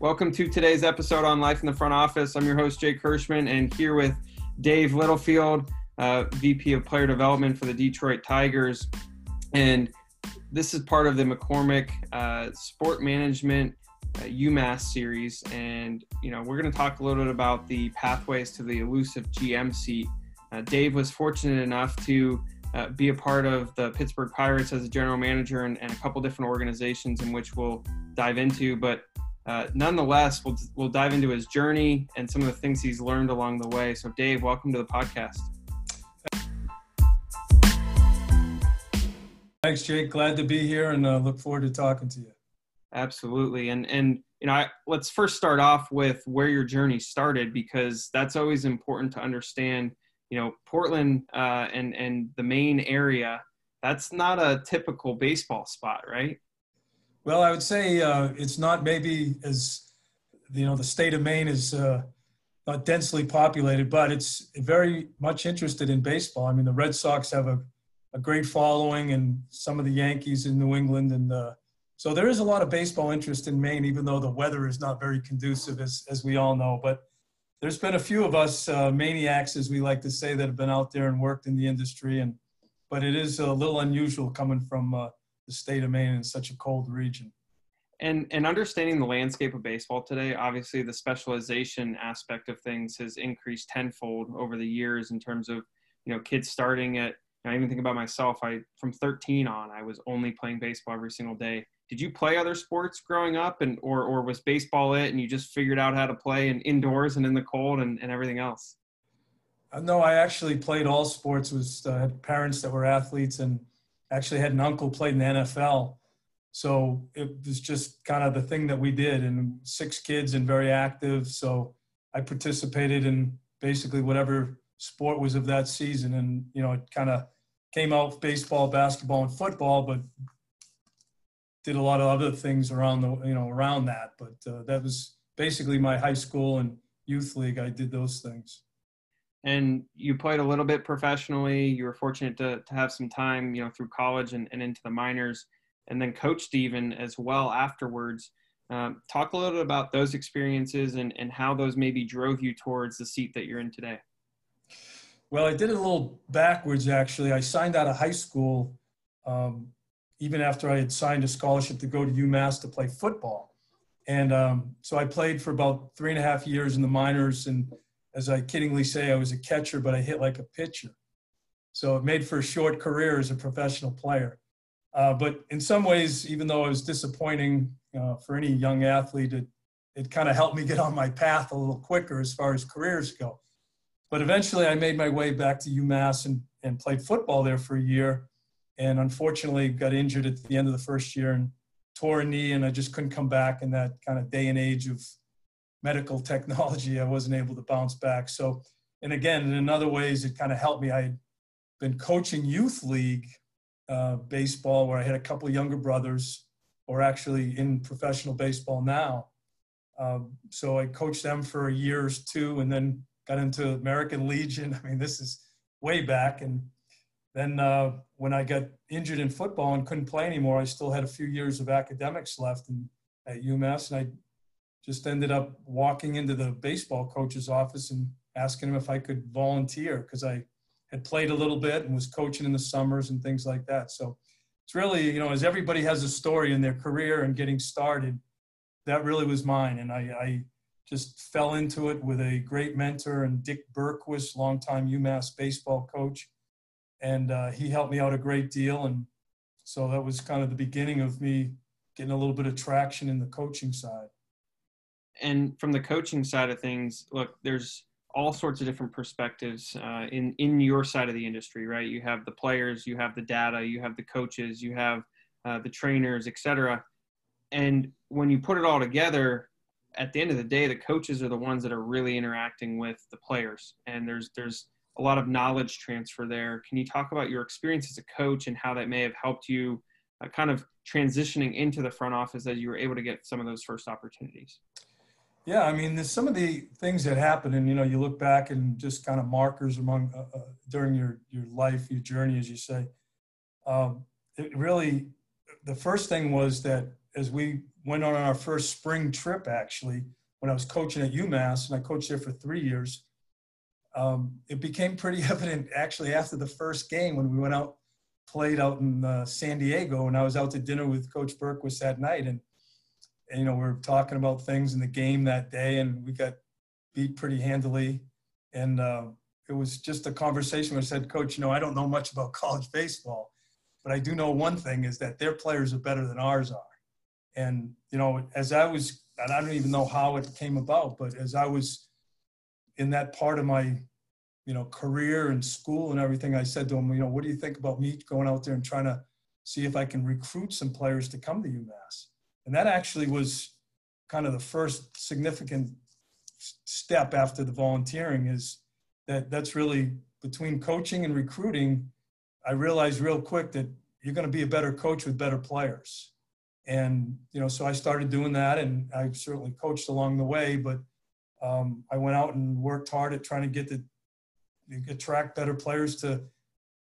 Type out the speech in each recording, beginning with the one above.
Welcome to today's episode on Life in the Front Office. I'm your host, Jake Hirschman, and here with Dave Littlefield, uh, VP of Player Development for the Detroit Tigers. And this is part of the McCormack uh, Sport Management uh, UMass series. And, you know, we're going to talk a little bit about the pathways to the elusive GM seat. Uh, Dave was fortunate enough to uh, be a part of the Pittsburgh Pirates as a general manager and, and, a couple different organizations in which we'll dive into. But uh, nonetheless, we'll, we'll dive into his journey and some of the things he's learned along the way. So, Dave, welcome to the podcast. Thanks, Jake. Glad to be here and uh, look forward to talking to you. Absolutely. And, and you know, I, let's first start off with where your journey started because that's always important to understand. You know, Portland uh, and, and the Maine area, that's not a typical baseball spot, right? Well, I would say uh, it's not maybe as you know the state of Maine is uh, not densely populated, but it's very much interested in baseball. I mean, the Red Sox have a, a great following, and some of the Yankees in New England, and uh, so there is a lot of baseball interest in Maine, even though the weather is not very conducive, as as we all know. But there's been a few of us uh, maniacs, as we like to say, that have been out there and worked in the industry, and but it is a little unusual coming from uh, the state of Maine in such a cold region. And and understanding the landscape of baseball today, obviously the specialization aspect of things has increased tenfold over the years in terms of you know kids starting at. I even think about myself. I from 13 on, I was only playing baseball every single day. Did you play other sports growing up, and or or was baseball it, and you just figured out how to play in indoors and in the cold and, and everything else? Uh, no, I actually played all sports. Was uh, had parents that were athletes, and actually had an uncle played in the NFL. So it was just kind of the thing that we did, and six kids and very active. So I participated in basically whatever sport was of that season, and you know, it kind of came out baseball, basketball, and football, but did a lot of other things around the you know around that. But uh, that was basically my high school and youth league. I did those things and you played a little bit professionally. You were fortunate to, to have some time, you know, through college and, and into the minors, and then coached even as well afterwards. Um, talk a little bit about those experiences and, and how those maybe drove you towards the seat that you're in today. Well, I did it a little backwards, actually. I signed out of high school um, even after I had signed a scholarship to go to UMass to play football. And um, so I played for about three and a half years in the minors and as I kiddingly say, I was a catcher, but I hit like a pitcher. So it made for a short career as a professional player. Uh, but in some ways, even though it was disappointing uh, for any young athlete, it, it kind of helped me get on my path a little quicker as far as careers go. But eventually, I made my way back to UMass and, and played football there for a year. And unfortunately, got injured at the end of the first year and tore a knee, and I just couldn't come back in that kind of day and age of medical technology, I wasn't able to bounce back. So, and again, in other ways, it kind of helped me. I had been coaching youth league uh, baseball where I had a couple younger brothers, or actually in professional baseball now. Um, so I coached them for a year or two, and then got into American Legion. I mean, this is way back. And then uh, when I got injured in football and couldn't play anymore, I still had a few years of academics left in, at UMass, and I just ended up walking into the baseball coach's office and asking him if I could volunteer because I had played a little bit and was coaching in the summers and things like that. So it's really, you know, as everybody has a story in their career and getting started, that really was mine. And I, I just fell into it with a great mentor and Dick Bergquist, longtime UMass baseball coach. And uh, he helped me out a great deal. And so that was kind of the beginning of me getting a little bit of traction in the coaching side and from the coaching side of things, look, there's all sorts of different perspectives uh, in in your side of the industry, right? You have the players, you have the data, you have the coaches, you have uh, the trainers, etc. And when you put it all together, at the end of the day, the coaches are the ones that are really interacting with the players, and there's there's a lot of knowledge transfer there. Can you talk about your experience as a coach and how that may have helped you, uh, kind of transitioning into the front office as you were able to get some of those first opportunities? Yeah, I mean, there's some of the things that happen, and you know, you look back and just kind of markers among uh, uh, during your your life, your journey, as you say. Um, it really, the first thing was that as we went on our first spring trip, actually, when I was coaching at UMass, and I coached there for three years, um, it became pretty evident actually after the first game when we went out, played out in uh, San Diego, and I was out to dinner with Coach Bergquist that night, and you know we are talking about things in the game that day, and we got beat pretty handily, and uh, it was just a conversation where I said, Coach, you know I don't know much about college baseball, but I do know one thing is that their players are better than ours are, and you know as I was, and I don't even know how it came about, but as I was in that part of my you know career and school and everything i said to him you know what do you think about me going out there and trying to see if i can recruit some players to come to umass and that actually was kind of the first significant step after the volunteering is that that's really between coaching and recruiting i realized real quick that you're going to be a better coach with better players. And you know so i started doing that and i certainly coached along the way but um, I went out and worked hard at trying to get the attract better players to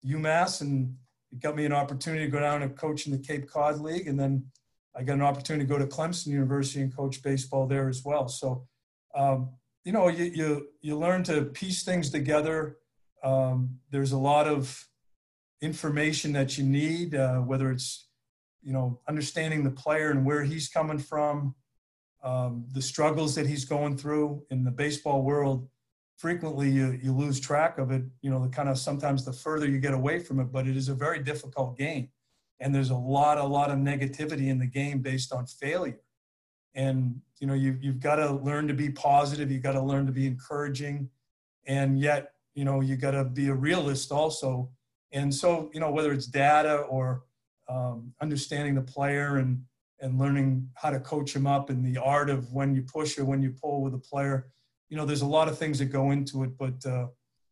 UMass, and it got me an opportunity to go down and coach in the Cape Cod League, and then I got an opportunity to go to Clemson University and coach baseball there as well. So, um, you know, you, you you learn to piece things together. Um, there's a lot of information that you need, uh, whether it's you know understanding the player and where he's coming from, um, the struggles that he's going through in the baseball world frequently you, you lose track of it you know the kind of sometimes the further you get away from it but it is a very difficult game and there's a lot a lot of negativity in the game based on failure and you know you've, you've got to learn to be positive you've got to learn to be encouraging and yet you know you got to be a realist also and so you know whether it's data or um, understanding the player and and learning how to coach him up and the art of when you push or when you pull with a player. You know, there's a lot of things that go into it, but uh,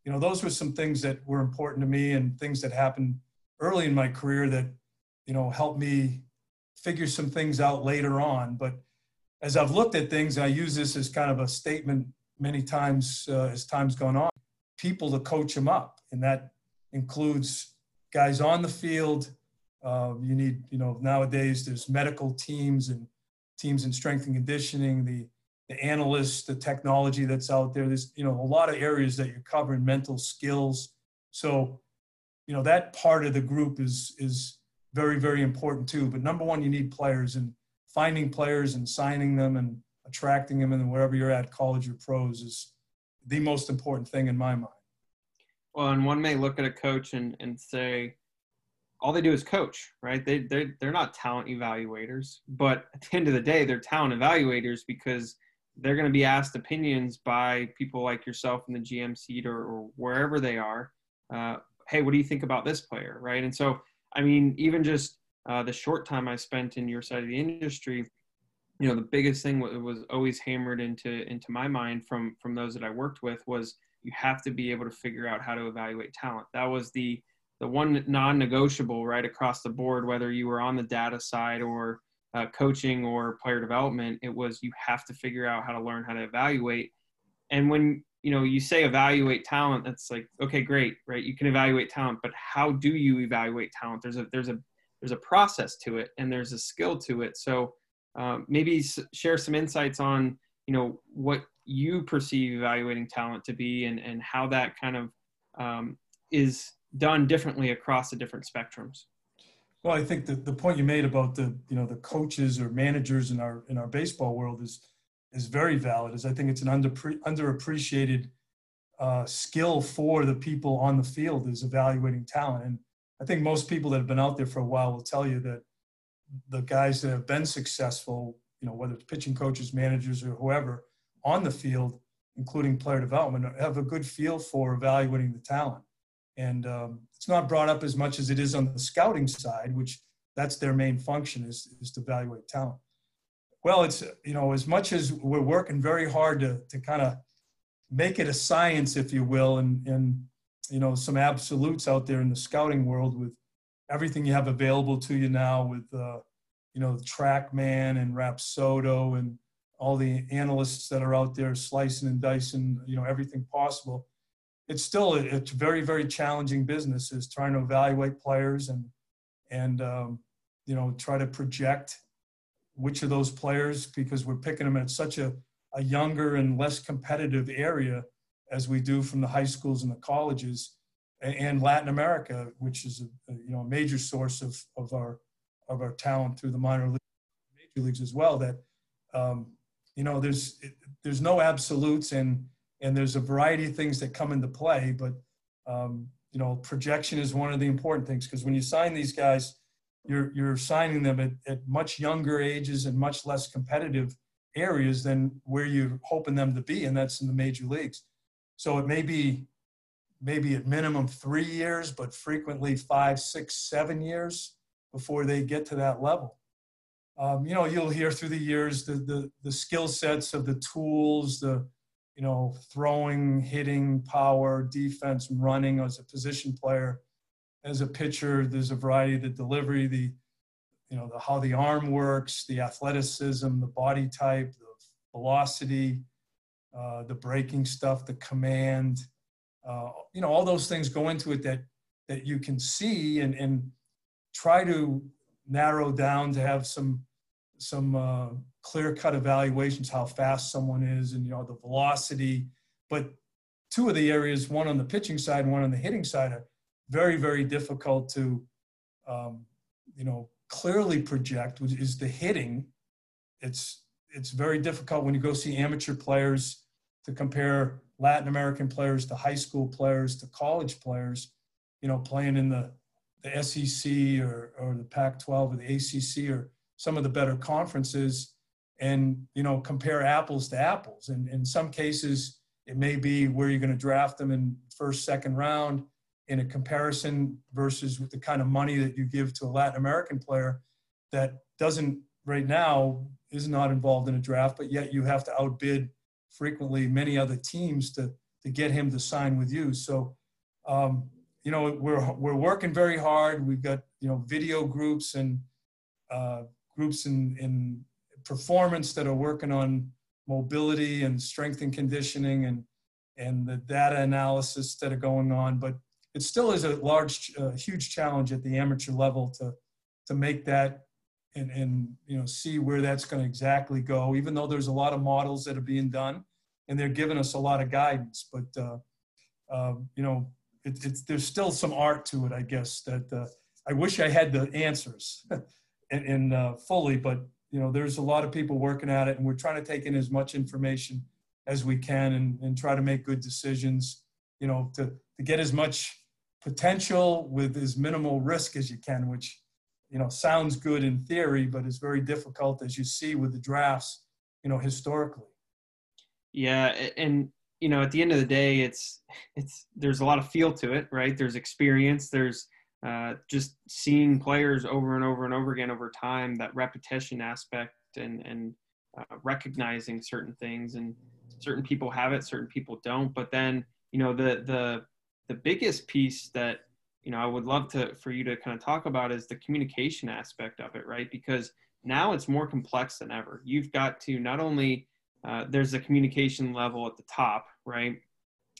you know, those were some things that were important to me and things that happened early in my career that you know helped me figure some things out later on. But as I've looked at things, I use this as kind of a statement many times uh, as time's gone on. People to coach them up, and that includes guys on the field uh, you need, you know, nowadays there's medical teams and teams in strength and conditioning, the, the analysts, the technology that's out there. There's, you know, a lot of areas that you're covering, mental skills. So, you know, that part of the group is, is very, very important too. But number one, you need players and finding players and signing them and attracting them and wherever you're at, college or pros is the most important thing in my mind. Well, and one may look at a coach and, and say, all they do is coach, right? They they're they're not talent evaluators, but at the end of the day, they're talent evaluators because they're going to be asked opinions by people like yourself in the GM seat or, or wherever they are. Uh, hey, what do you think about this player, right? And so, I mean, even just uh, the short time I spent in your side of the industry, you know, the biggest thing was always hammered into into my mind from from those that I worked with was you have to be able to figure out how to evaluate talent. That was the the one non-negotiable right across the board, whether you were on the data side or uh, coaching or player development, it was you have to figure out how to learn how to evaluate. And when you know you say evaluate talent, that's like okay, great, right? You can evaluate talent, but how do you evaluate talent? There's a there's a there's a process to it, and there's a skill to it. So uh, maybe share some insights on you know what you perceive evaluating talent to be, and and how that kind of um, is done differently across the different spectrums. Well, I think that the point you made about the you know the coaches or managers in our in our baseball world is is very valid. Is I think it's an under underappreciated uh, skill for the people on the field is evaluating talent. And I think most people that have been out there for a while will tell you that the guys that have been successful, you know, whether it's pitching coaches, managers, or whoever on the field, including player development, have a good feel for evaluating the talent and um, it's not brought up as much as it is on the scouting side, which that's their main function is, is to evaluate talent. Well, it's you know as much as we're working very hard to to kind of make it a science, if you will, and and you know some absolutes out there in the scouting world with everything you have available to you now with uh, you know the TrackMan and Rapsodo and all the analysts that are out there slicing and dicing you know everything possible. It's still it's very very challenging business is trying to evaluate players and and um, you know try to project which of those players, because we're picking them at such a, a younger and less competitive area as we do from the high schools and the colleges and Latin America, which is a, you know a major source of, of our of our talent through the minor league, major leagues as well. That um, you know there's there's no absolutes and and there's a variety of things that come into play, but um, you know projection is one of the important things because when you sign these guys, you're you're signing them at, at much younger ages and much less competitive areas than where you're hoping them to be, and that's in the major leagues. So it may be maybe at minimum three years, but frequently five, six, seven years before they get to that level. Um, you know, you'll hear through the years the, the, the skill sets of the tools, the, you know, throwing, hitting, power, defense, running as a position player. As a pitcher, there's a variety of the delivery, the, you know, the, how the arm works, the athleticism, the body type, the velocity, uh, the breaking stuff, the command, uh, you know all those things go into it that that you can see and and try to narrow down to have some some uh, clear cut evaluations how fast someone is and you know the velocity. But two of the areas one on the pitching side and one on the hitting side are very very difficult to um, you know clearly project which is the hitting it's it's very difficult when you go see amateur players to compare Latin American players to high school players to college players, you know, playing in the, the SEC or, or the Pac 12 or the ACC or some of the better conferences and, you know, compare apples to apples. And in some cases, it may be where you're going to draft them in first, second round in a comparison versus with the kind of money that you give to a Latin American player that doesn't right now is not involved in a draft, but yet you have to outbid frequently many other teams to to get him to sign with you. So, um, you know, we're we're working very hard. We've got you know video groups and uh, groups in in performance that are working on mobility and strength and conditioning and and the data analysis that are going on. But it still is a large, uh, huge challenge at the amateur level to to make that and, and you know see where that's going to exactly go even though there's a lot of models that are being done and they're giving us a lot of guidance. But uh, uh, you know it, it's there's still some art to it i guess that uh, i wish i had the answers in, in uh, fully but you know there's a lot of people working at it and we're trying to take in as much information as we can and, and try to make good decisions you know to, to get as much potential with as minimal risk as you can which you know, sounds good in theory, but it's very difficult as you see with the drafts, you know, historically. Yeah, and you know, at the end of the day, it's it's there's a lot of feel to it, right? There's experience. There's uh, just seeing players over and over and over again over time. That repetition aspect and and uh, recognizing certain things, and certain people have it, certain people don't. But then, you know, the the the biggest piece that you know, I would love to for you to kind of talk about is the communication aspect of it, right? Because now it's more complex than ever. You've got to not only uh, there's a communication level at the top, right,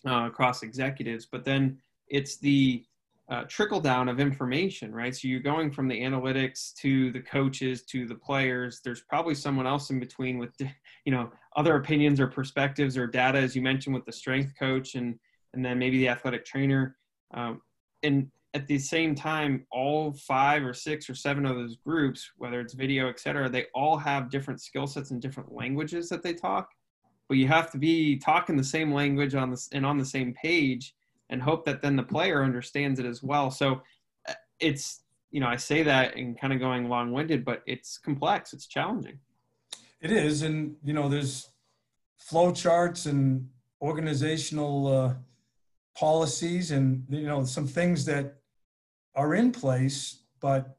uh, across executives, but then it's the uh, trickle down of information, right? So you're going from the analytics to the coaches to the players. There's probably someone else in between with, you know, other opinions or perspectives or data, as you mentioned, with the strength coach and and then maybe the athletic trainer. Um, and at the same time, all five or six or seven of those groups, whether it's video, et cetera, they all have different skill sets and different languages that they talk. But you have to be talking the same language on this and on the same page and hope that then the player understands it as well. So uh, it's, you know, I say that and kind of going long winded, but it's complex, it's challenging. It is. And, you know, there's flow charts and organizational, uh, policies and you know some things that are in place but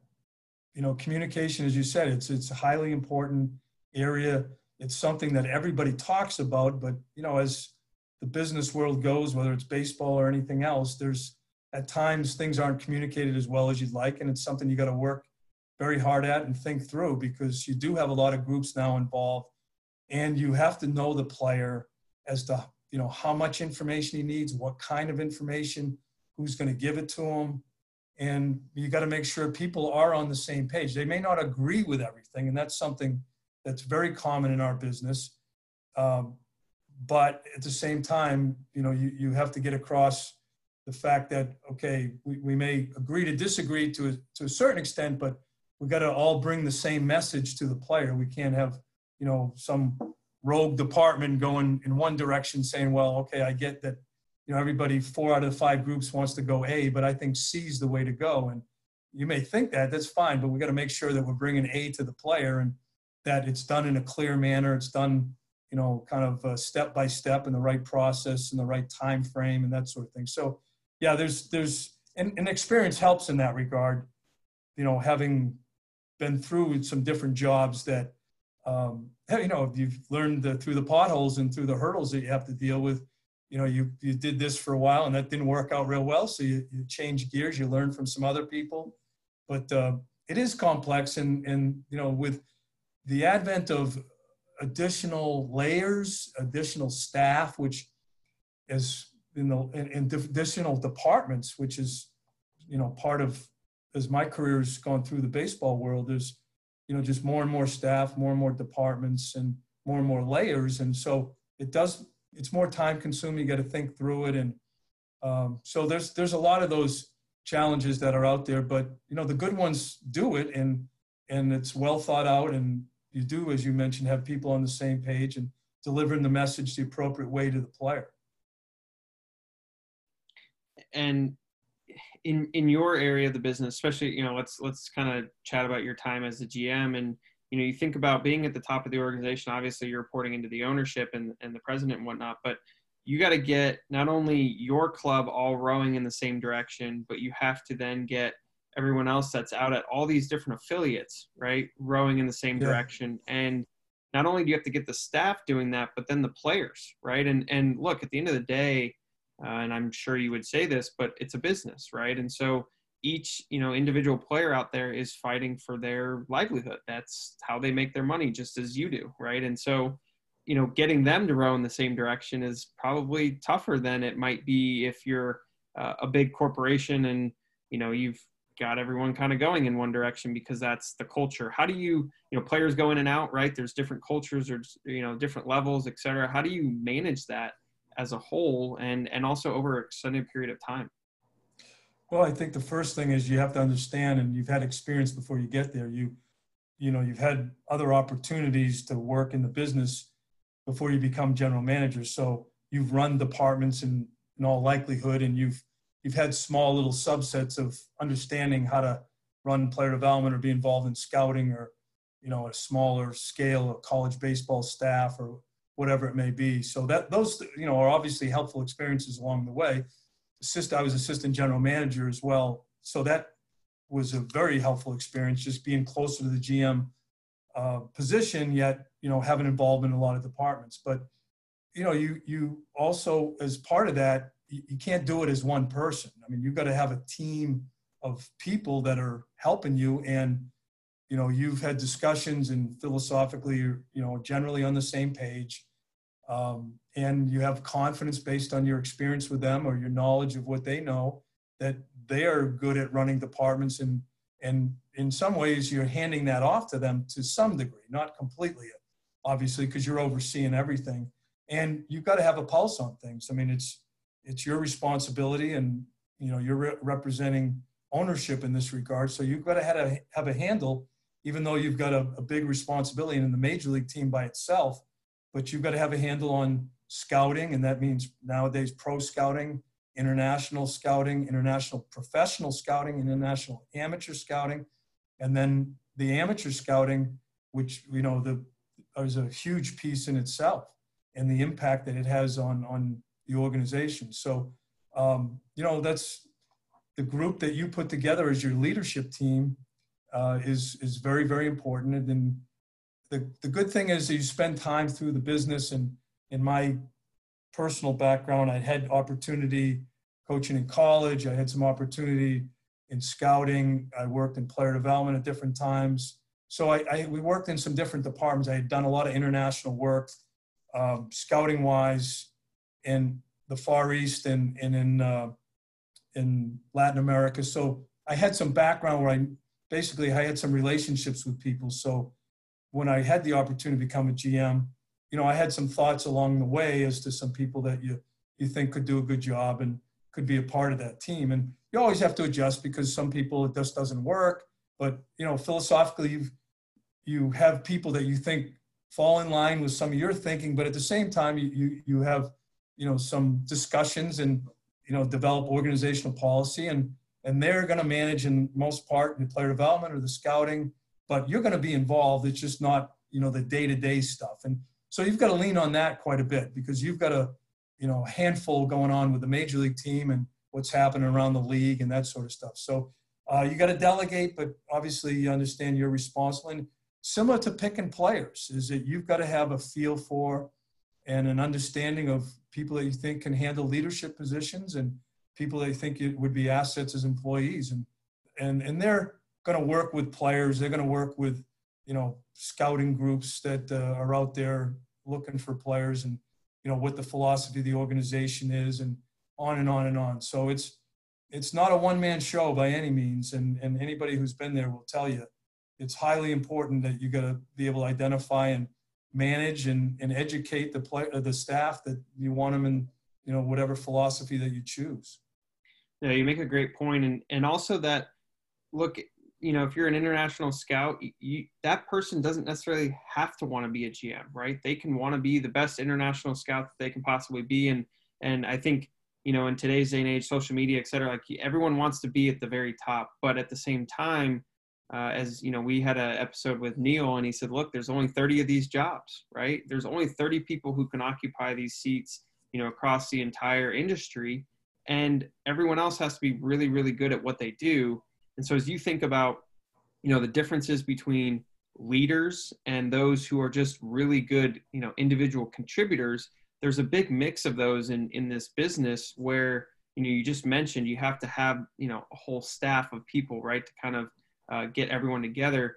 you know communication as you said it's it's a highly important area. It's something that everybody talks about but you know as the business world goes whether it's baseball or anything else there's at times things aren't communicated as well as you'd like and it's something you got to work very hard at and think through because you do have a lot of groups now involved and you have to know the player as to you know how much information he needs what kind of information who's going to give it to him and you got to make sure people are on the same page they may not agree with everything and that's something that's very common in our business. Um, but at the same time, you know, you, you have to get across the fact that, okay, we, we may agree to disagree to a, to a certain extent, but we got to all bring the same message to the player. We can't have, you know, some rogue department going in one direction saying, well, okay, I get that, you know, everybody, four out of the five groups wants to go A, but I think C is the way to go. And you may think that, that's fine, but we got to make sure that we're bringing A to the player and that it's done in a clear manner. It's done, you know, kind of uh, step by step in the right process and the right time frame and that sort of thing. So, yeah, there's, there's, and, and experience helps in that regard. You know, having been through some different jobs that, um, you know, you've learned the, through the potholes and through the hurdles that you have to deal with. You know, you, you did this for a while and that didn't work out real well. So you, you change gears, you learn from some other people. But uh, it is complex. And, and, you know, with the advent of additional layers, additional staff, which is in the in, in additional departments, which is you know part of as my career's gone through the baseball world, there's you know just more and more staff, more and more departments, and more and more layers, and so it does it's more time consuming. You got to think through it, and um, so there's there's a lot of those challenges that are out there, but you know the good ones do it, and and it's well thought out, and you do, as you mentioned, have people on the same page and delivering the message the appropriate way to the player. And in in your area of the business, especially, you know, let's let's kind of chat about your time as a GM and you know, you think about being at the top of the organization, obviously you're reporting into the ownership and, and the president and whatnot, but you got to get not only your club all rowing in the same direction, but you have to then get everyone else that's out at all these different affiliates, right, rowing in the same yeah. direction. And not only do you have to get the staff doing that, but then the players, right? And and look, at the end of the day, uh, and I'm sure you would say this, but it's a business, right? And so each you know individual player out there is fighting for their livelihood. That's how they make their money, just as you do, right? And so you know getting them to row in the same direction is probably tougher than it might be if you're uh, a big corporation and you know you've got everyone kind of going in one direction because that's the culture. How do you, you know, players go in and out, right? There's different cultures or, you know, different levels, et cetera. How do you manage that as a whole and, and also over an extended period of time? Well, I think the first thing is you have to understand, and you've had experience before you get there. You, you know, you've had other opportunities to work in the business before you become general manager. So you've run departments in, in all likelihood, and you've you've had small little subsets of understanding how to run player development or be involved in scouting or you know a smaller scale of college baseball staff or whatever it may be. So that those you know are obviously helpful experiences along the way. Assist i was assistant general manager as well. So that was a very helpful experience just being closer to the gm uh, position yet you know having involvement in a lot of departments. But you know you you also as part of that you can't do it as one person. I mean, you've got to have a team of people that are helping you and you know you've had discussions and philosophically you're you know generally on the same page um, and you have confidence based on your experience with them or your knowledge of what they know that they are good at running departments and and in some ways you're handing that off to them to some degree not completely obviously because you're overseeing everything. And you've got to have a pulse on things. I mean it's it's your responsibility and you know you're re- representing ownership in this regard. So you've got to have a, have a handle even though you've got a, a big responsibility in the major league team by itself but you've got to have a handle on scouting and that means nowadays pro scouting international scouting international professional scouting international amateur scouting and then the amateur scouting which you know the is a huge piece in itself and the impact that it has on on the organization. So, um, you know, that's the group that you put together as your leadership team uh, is is very very important. And then the the good thing is you spend time through the business. And in my personal background, I had opportunity coaching in college. I had some opportunity in scouting. I worked in player development at different times. So I, I we worked in some different departments. I had done a lot of international work, um, scouting wise, in the Far East and, and in, uh, in Latin America. So I had some background where I basically I had some relationships with people. So when I had the opportunity to become a GM, you know, I had some thoughts along the way as to some people that you you think could do a good job and could be a part of that team. And you always have to adjust because some people it just doesn't work. But you know, philosophically, you you have people that you think fall in line with some of your thinking, but at the same time, you you, you have you know some discussions and you know develop organizational policy and and they're going to manage in most part the player development or the scouting but you're going to be involved. It's just not you know the day-to-day stuff. And so you've got to lean on that quite a bit because you've got a you know a handful going on with the major league team and what's happening around the league and that sort of stuff. So uh, you got to delegate but obviously you understand you're responsible. And similar to picking players is that you've got to have a feel for and an understanding of people that you think can handle leadership positions and people they think it would be assets as employees. And and and they're going to work with players. They're going to work with you know scouting groups that uh, are out there looking for players and you know what the philosophy of the organization is and on and on and on. So it's it's not a one man show by any means and and anybody who's been there will tell you it's highly important that you got to be able to identify and manage and, and educate the play, the staff that you want them in you know whatever philosophy that you choose. Yeah, you make a great point, and and also that look, you know, if you're an international scout, you, that person doesn't necessarily have to want to be a GM, right? They can want to be the best international scout that they can possibly be, and and I think you know in today's day and age, social media, et cetera, like everyone wants to be at the very top, but at the same time. Uh, as you know, we had an episode with Neil, and he said, "Look, there's only 30 of these jobs, right? There's only 30 people who can occupy these seats, you know, across the entire industry, and everyone else has to be really really good at what they do and so as you think about you know the differences between leaders and those who are just really good you know individual contributors there's a big mix of those in in this business where you know you just mentioned you have to have you know a whole staff of people right to kind of uh, get everyone together.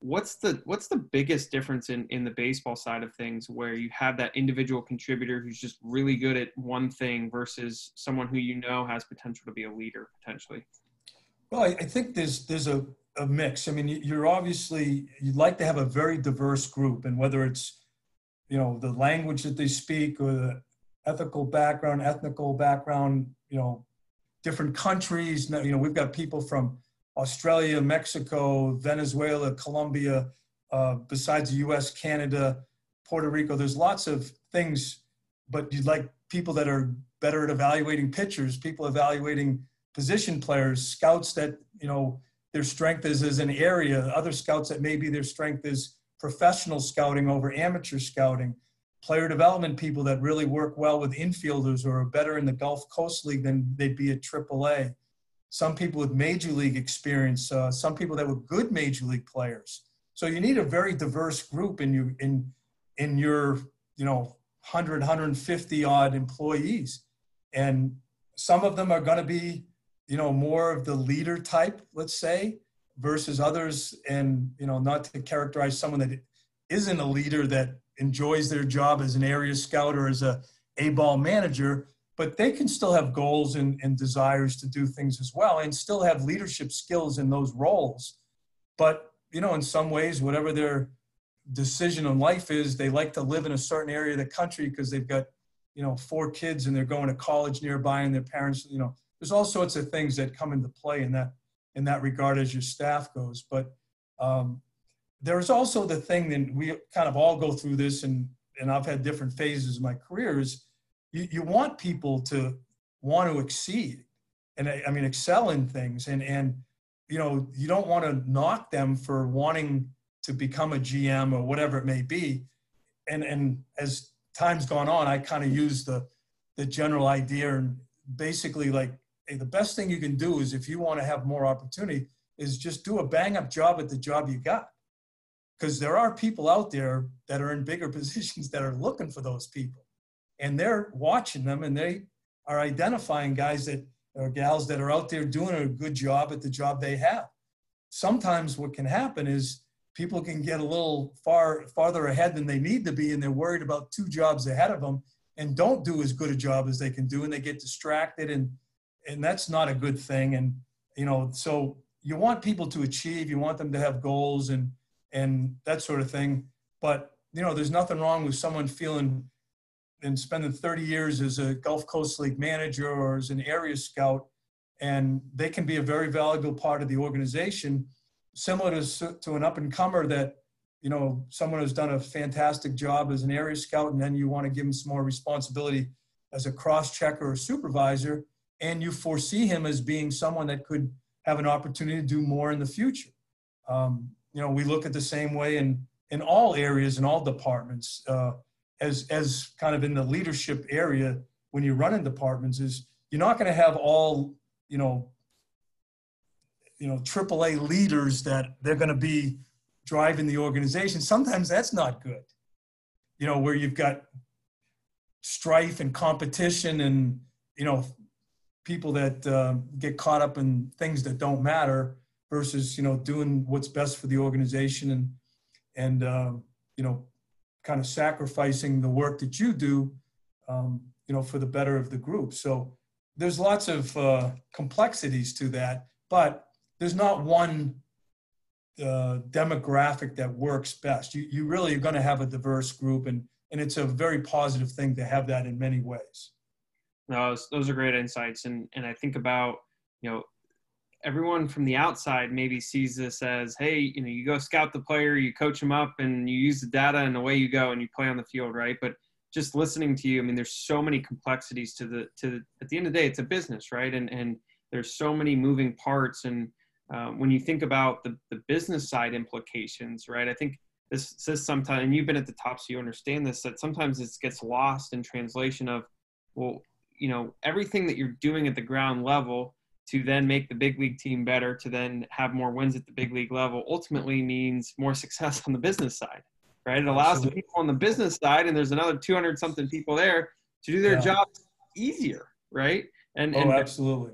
What's the what's the biggest difference in in the baseball side of things where you have that individual contributor who's just really good at one thing versus someone who you know has potential to be a leader potentially well i, I think there's there's a, a mix i mean you're obviously you'd like to have a very diverse group and whether it's you know the language that they speak or the ethical background ethnical background you know different countries you know we've got people from Australia, Mexico, Venezuela, Colombia, uh, besides the US, Canada, Puerto Rico. There's lots of things, but you'd like people that are better at evaluating pitchers, people evaluating position players, scouts that, you know, their strength is as an area, other scouts that maybe their strength is professional scouting over amateur scouting, player development people that really work well with infielders or are better in the Gulf Coast League than they'd be at AAA some people with major league experience, uh, some people that were good major league players. So you need a very diverse group in you in in your you know 100 150 odd employees, and some of them are going to be you know more of the leader type, let's say, versus others, and you know not to characterize someone that isn't a leader that enjoys their job as an area scout or as a a ball manager but they can still have goals and, and desires to do things as well and still have leadership skills in those roles. But you know in some ways whatever their decision in life is they like to live in a certain area of the country because they've got you know four kids and they're going to college nearby and their parents you know there's all sorts of things that come into play in that in that regard as your staff goes but um, there's also the thing that we kind of all go through this and and i've had different phases of my career is you, you want people to want to exceed and I, I mean excel in things and and you know you don't want to knock them for wanting to become a GM or whatever it may be. And and as time's gone on I kind of use the the general idea and basically like the best thing you can do is if you want to have more opportunity is just do a bang up job at the job you got because there are people out there that are in bigger positions that are looking for those people and they're watching them and they are identifying guys that or gals that are out there doing a good job at the job they have. Sometimes what can happen is people can get a little far farther ahead than they need to be and they're worried about two jobs ahead of them and don't do as good a job as they can do and they get distracted and and that's not a good thing and you know so you want people to achieve you want them to have goals and and that sort of thing. But you know, there's nothing wrong with someone feeling and spending 30 years as a Gulf Coast League manager or as an area scout, and they can be a very valuable part of the organization, similar to, to an up and comer that you know someone who's done a fantastic job as an area scout, and then you want to give them some more responsibility as a cross checker or supervisor, and you foresee him as being someone that could have an opportunity to do more in the future. Um, you know, we look at the same way in in all areas in all departments uh, as as kind of in the leadership area when you're running departments is you're not going to have all you know you know AAA leaders that they're going to be driving the organization. Sometimes that's not good. You know, where you've got strife and competition and you know people that uh, get caught up in things that don't matter versus you know doing what's best for the organization and and uh, you know kind of sacrificing the work that you do um, you know for the better of the group. So there's lots of uh, complexities to that but there's not one uh, demographic that works best. You, you really are going to have a diverse group and and it's a very positive thing to have that in many ways those, those are great insights and and i think about you know everyone from the outside maybe sees this as hey you know you go scout the player you coach them up and you use the data and away you go and you play on the field right? But just listening to you i mean there's so many complexities to the to the, at the end of the day it's a business right? And and there's so many moving parts and um, when you think about the, the business side implications right i think this says sometimes and you've been at the top so you understand this that sometimes it gets lost in translation of well you know everything that you're doing at the ground level to then make the big league team better, to then have more wins at the big league level, ultimately means more success on the business side, right? It allows Absolutely. the people on the business side, and there's another 200 something people there to do their yeah. jobs easier, right? And, oh, and absolutely.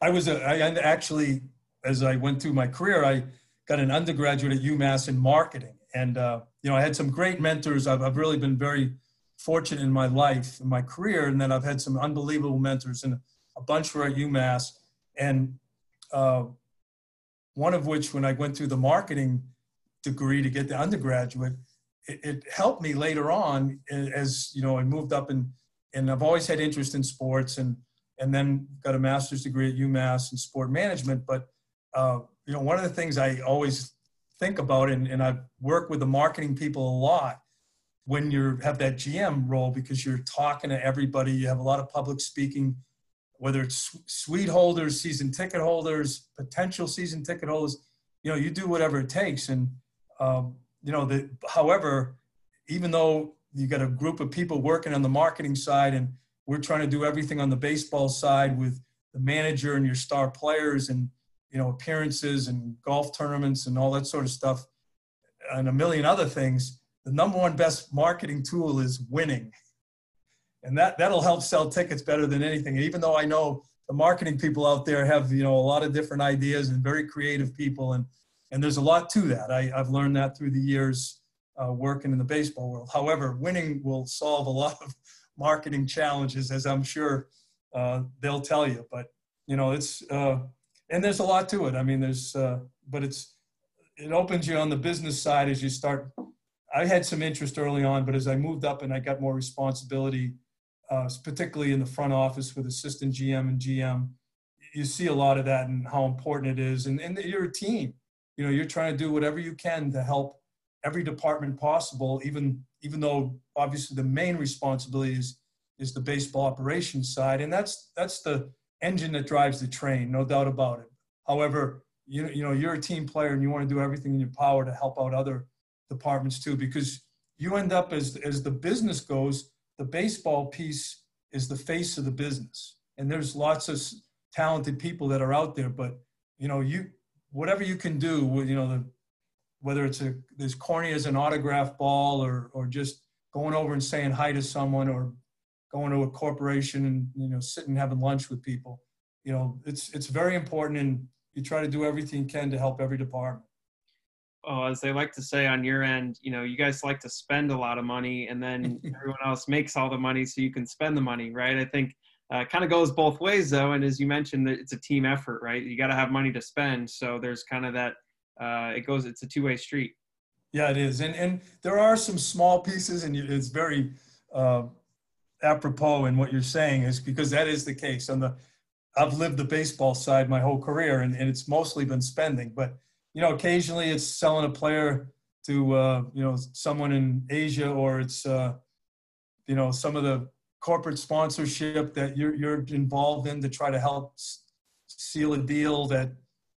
I was a, I actually, as I went through my career, I got an undergraduate at UMass in marketing, and uh, you know, I had some great mentors. I've, I've really been very fortunate in my life, in my career, and then I've had some unbelievable mentors and a bunch were at UMass, and uh, one of which, when I went through the marketing degree to get the undergraduate, it, it, helped me later on as you know I moved up and and I've always had interest in sports and and then got a master's degree at UMass in sport management. But uh, you know, one of the things I always think about, and, and I work with the marketing people a lot when you have that GM role because you're talking to everybody. You have a lot of public speaking whether it's suite holders, season ticket holders, potential season ticket holders, you know, you do whatever it takes. And, um, you know, the, however, even though you got a group of people working on the marketing side and we're trying to do everything on the baseball side with the manager and your star players and, you know, appearances and golf tournaments and all that sort of stuff and a million other things, the number one best marketing tool is winning and that that'll help sell tickets better than anything. And even though I know the marketing people out there have you know a lot of different ideas and very creative people, and and there's a lot to that. I, I've learned that through the years uh, working in the baseball world. However, winning will solve a lot of marketing challenges, as I'm sure uh, they'll tell you. But you know, it's uh, and there's a lot to it. I mean, there's uh, but it's it opens you on the business side as you start. I had some interest early on, but as I moved up and I got more responsibility, uh, particularly in the front office with assistant GM and GM. You see a lot of that and how important it is. And, and you're a team. You know, you're trying to do whatever you can to help every department possible, even even though obviously the main responsibility is is the baseball operations side, and that's that's the engine that drives the train, no doubt about it. However, you you know you're a team player and you want to do everything in your power to help out other departments too, because you end up as as the business goes, the baseball piece is the face of the business. And there's lots of talented people that are out there, but you know, you whatever you can do, you know, the, whether it's a as corny as an autograph ball or or just going over and saying hi to someone or going to a corporation and you know sitting having lunch with people, you know, it's it's very important, and you try to do everything you can to help every department oh, as they like to say on your end, you know, you guys like to spend a lot of money and then everyone else makes all the money so you can spend the money, right? I think uh, kind of goes both ways though. And as you mentioned, it's a team effort, right? You got to have money to spend. So there's kind of that uh, it goes. It's a two way street. Yeah, it is, and and there are some small pieces, and it's very uh, apropos in what you're saying is because that is the case. On the, I've lived the baseball side my whole career, and, and it's mostly been spending, but you know, occasionally it's selling a player to uh, you know someone in Asia, or it's uh, you know some of the corporate sponsorship that you're you're involved in to try to help seal a deal that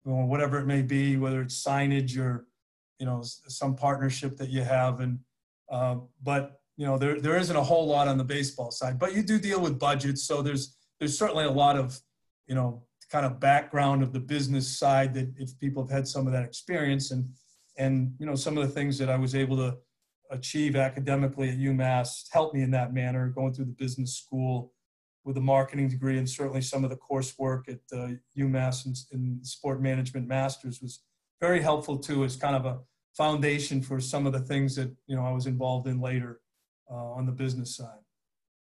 whatever it may be, whether it's signage or you know some partnership that you have, and uh, but you know there there isn't a whole lot on the baseball side, but you do deal with budgets, so there's there's certainly a lot of you know kind of background of the business side that if people have had some of that experience and and you know some of the things that I was able to achieve academically at UMass helped me in that manner going through the business school with a marketing degree and certainly some of the coursework at uh, UMass in, in sport management masters was very helpful too as kind of a foundation for some of the things that you know I was involved in later uh, on the business side.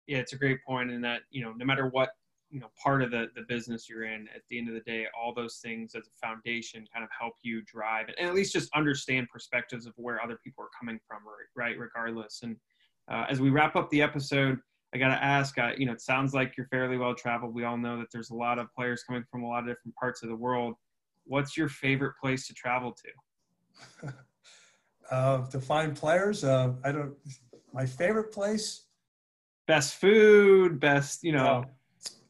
Yeah, it's a great point in that you know no matter what you know part of the the business you're in at the end of the day all those things as a foundation kind of help you drive and at least just understand perspectives of where other people are coming from right regardless and uh, as we wrap up the episode i got to ask uh, you know it sounds like you're fairly well traveled. We all know that there's a lot of players coming from a lot of different parts of the world. What's your favorite place to travel to? Uh, to find players uh, i don't my favorite place? Best food best you know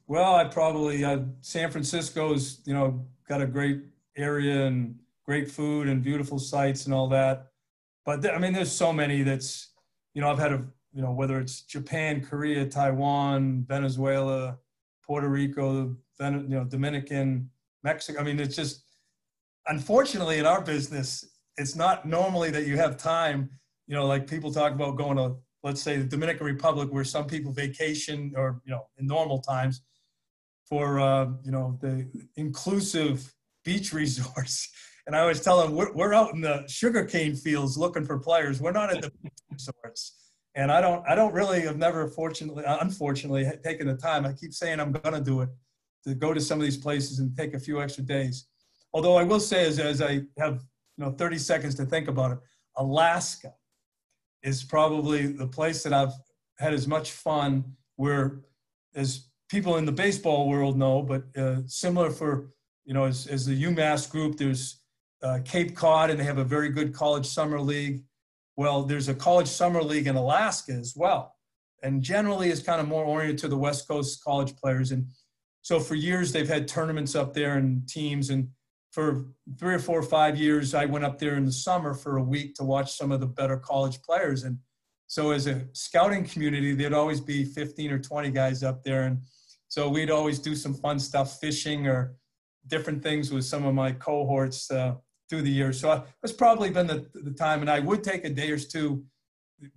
well, I probably uh, San Francisco's you know got a great area and great food and beautiful sights and all that. But th- I mean, there's so many that's you know I've had a you know whether it's Japan, Korea, Taiwan, Venezuela, Puerto Rico, Ven- you know Dominican, Mexico. I mean, it's just unfortunately in our business, it's not normally that you have time. You know, like people talk about going to let's say the Dominican Republic, where some people vacation or you know in normal times for uh, you know the inclusive beach resorts. And I always tell them we're, we're out in the sugarcane fields looking for players. We're not at the beach resorts. And I don't I don't really have never fortunately unfortunately taken the time. I keep saying I'm gonna do it to go to some of these places and take a few extra days. Although I will say as, as I have you know 30 seconds to think about it, Alaska is probably the place that I've had as much fun where as people in the baseball world know, but uh, similar for, you know, as, as the UMass group, there's uh, Cape Cod and they have a very good college summer league. Well, there's a college summer league in Alaska as well. And generally is kind of more oriented to the West Coast college players. And so for years they've had tournaments up there and teams. And for three or four or five years, I went up there in the summer for a week to watch some of the better college players. And so as a scouting community, there'd always be 15 or 20 guys up there. And so we'd always do some fun stuff, fishing or different things with some of my cohorts uh, through the years. So it's probably been the, the time, and I would take a day or two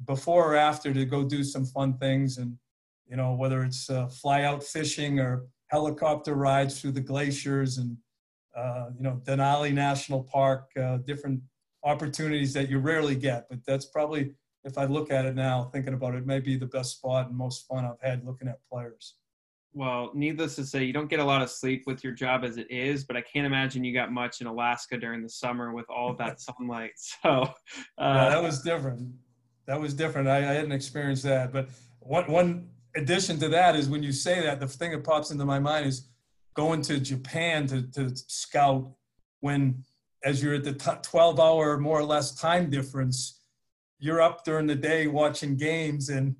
before or after to go do some fun things, and you know whether it's uh, fly out fishing or helicopter rides through the glaciers, and uh, you know Denali National Park, uh, different opportunities that you rarely get. But that's probably, if I look at it now, thinking about it, maybe the best spot and most fun I've had looking at players well, needless to say, you don't get a lot of sleep with your job as it is, but I can't imagine you got much in Alaska during the summer with all that sunlight. So uh, yeah, that was different. That was different. I, I hadn't experienced that. But one, one addition to that is when you say that, the thing that pops into my mind is going to Japan to, to scout when, as you're at the t- 12 hour more or less time difference, you're up during the day watching games and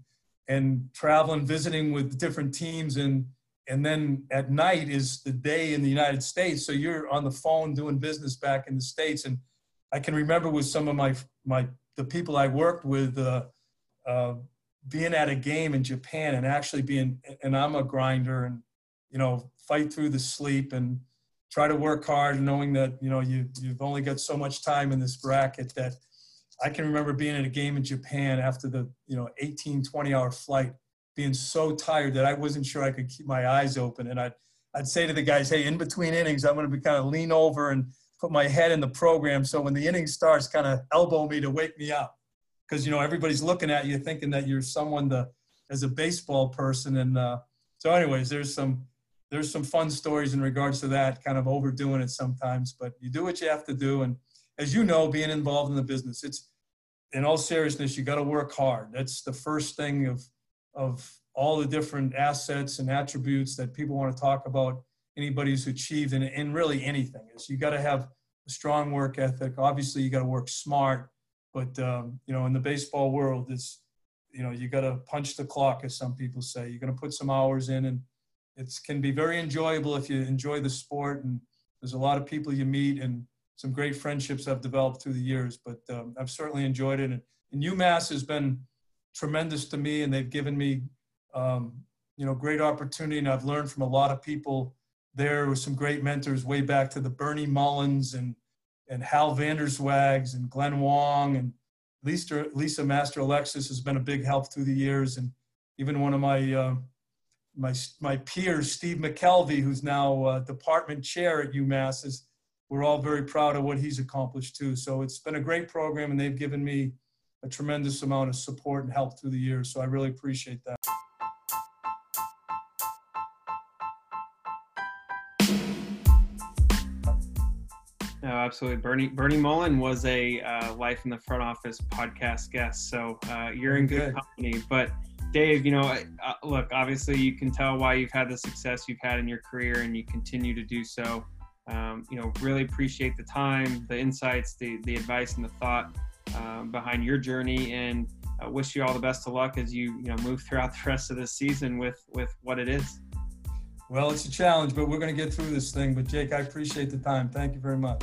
and traveling, visiting with different teams, and and then at night is the day in the United States. So you're on the phone doing business back in the states, and I can remember with some of my my the people I worked with. Uh, uh, being at a game in Japan and actually being, and I'm a grinder and, you know, fight through the sleep and try to work hard knowing that, you know, you, you've only got so much time in this bracket that I can remember being at a game in Japan after the, you know, 18, 20 hour flight, being so tired that I wasn't sure I could keep my eyes open. And I'd, I'd say to the guys, hey, in between innings, I'm going to be kind of lean over and put my head in the program. So when the inning starts, kind of elbow me to wake me up. Because, you know, everybody's looking at you thinking that you're someone to, as a baseball person. And uh, so anyways, there's some, there's some fun stories in regards to that, kind of overdoing it sometimes, but you do what you have to do. And as you know, being involved in the business, it's in all seriousness, you got to work hard. That's the first thing of of all the different assets and attributes that people want to talk about. Anybody who's achieved in, in really anything is you got to have a strong work ethic. Obviously, you got to work smart, but um, you know, in the baseball world, it's you know you got to punch the clock, as some people say. You're going to put some hours in, and it can be very enjoyable if you enjoy the sport. And there's a lot of people you meet, and some great friendships I've developed through the years. But um, I've certainly enjoyed it, and, and UMass has been tremendous to me, and they've given me um, you know great opportunity, and I've learned from a lot of people there with some great mentors way back to the Bernie Mullins and and Hal Vanderzwaags and Glenn Wong and Lisa, Lisa Masteralexis has been a big help through the years. And even one of my, uh, my, my peers, Steve McKelvey, who's now uh, department chair at UMass, is, we're all very proud of what he's accomplished too. So it's been a great program and they've given me a tremendous amount of support and help through the years. So I really appreciate that. No, absolutely. Bernie Bernie Mullin was a uh, Life in the Front Office podcast guest, so uh, you're in good, good, company. But Dave, you know, uh, look, obviously you can tell why you've had the success you've had in your career, and you continue to do so. Um, you know, really appreciate the time, the insights, the the advice, and the thought um, behind your journey, and uh, wish you all the best of luck as you you know move throughout the rest of the season with with what it is. Well, it's a challenge, but we're going to get through this thing. But Jake, I appreciate the time. Thank you very much.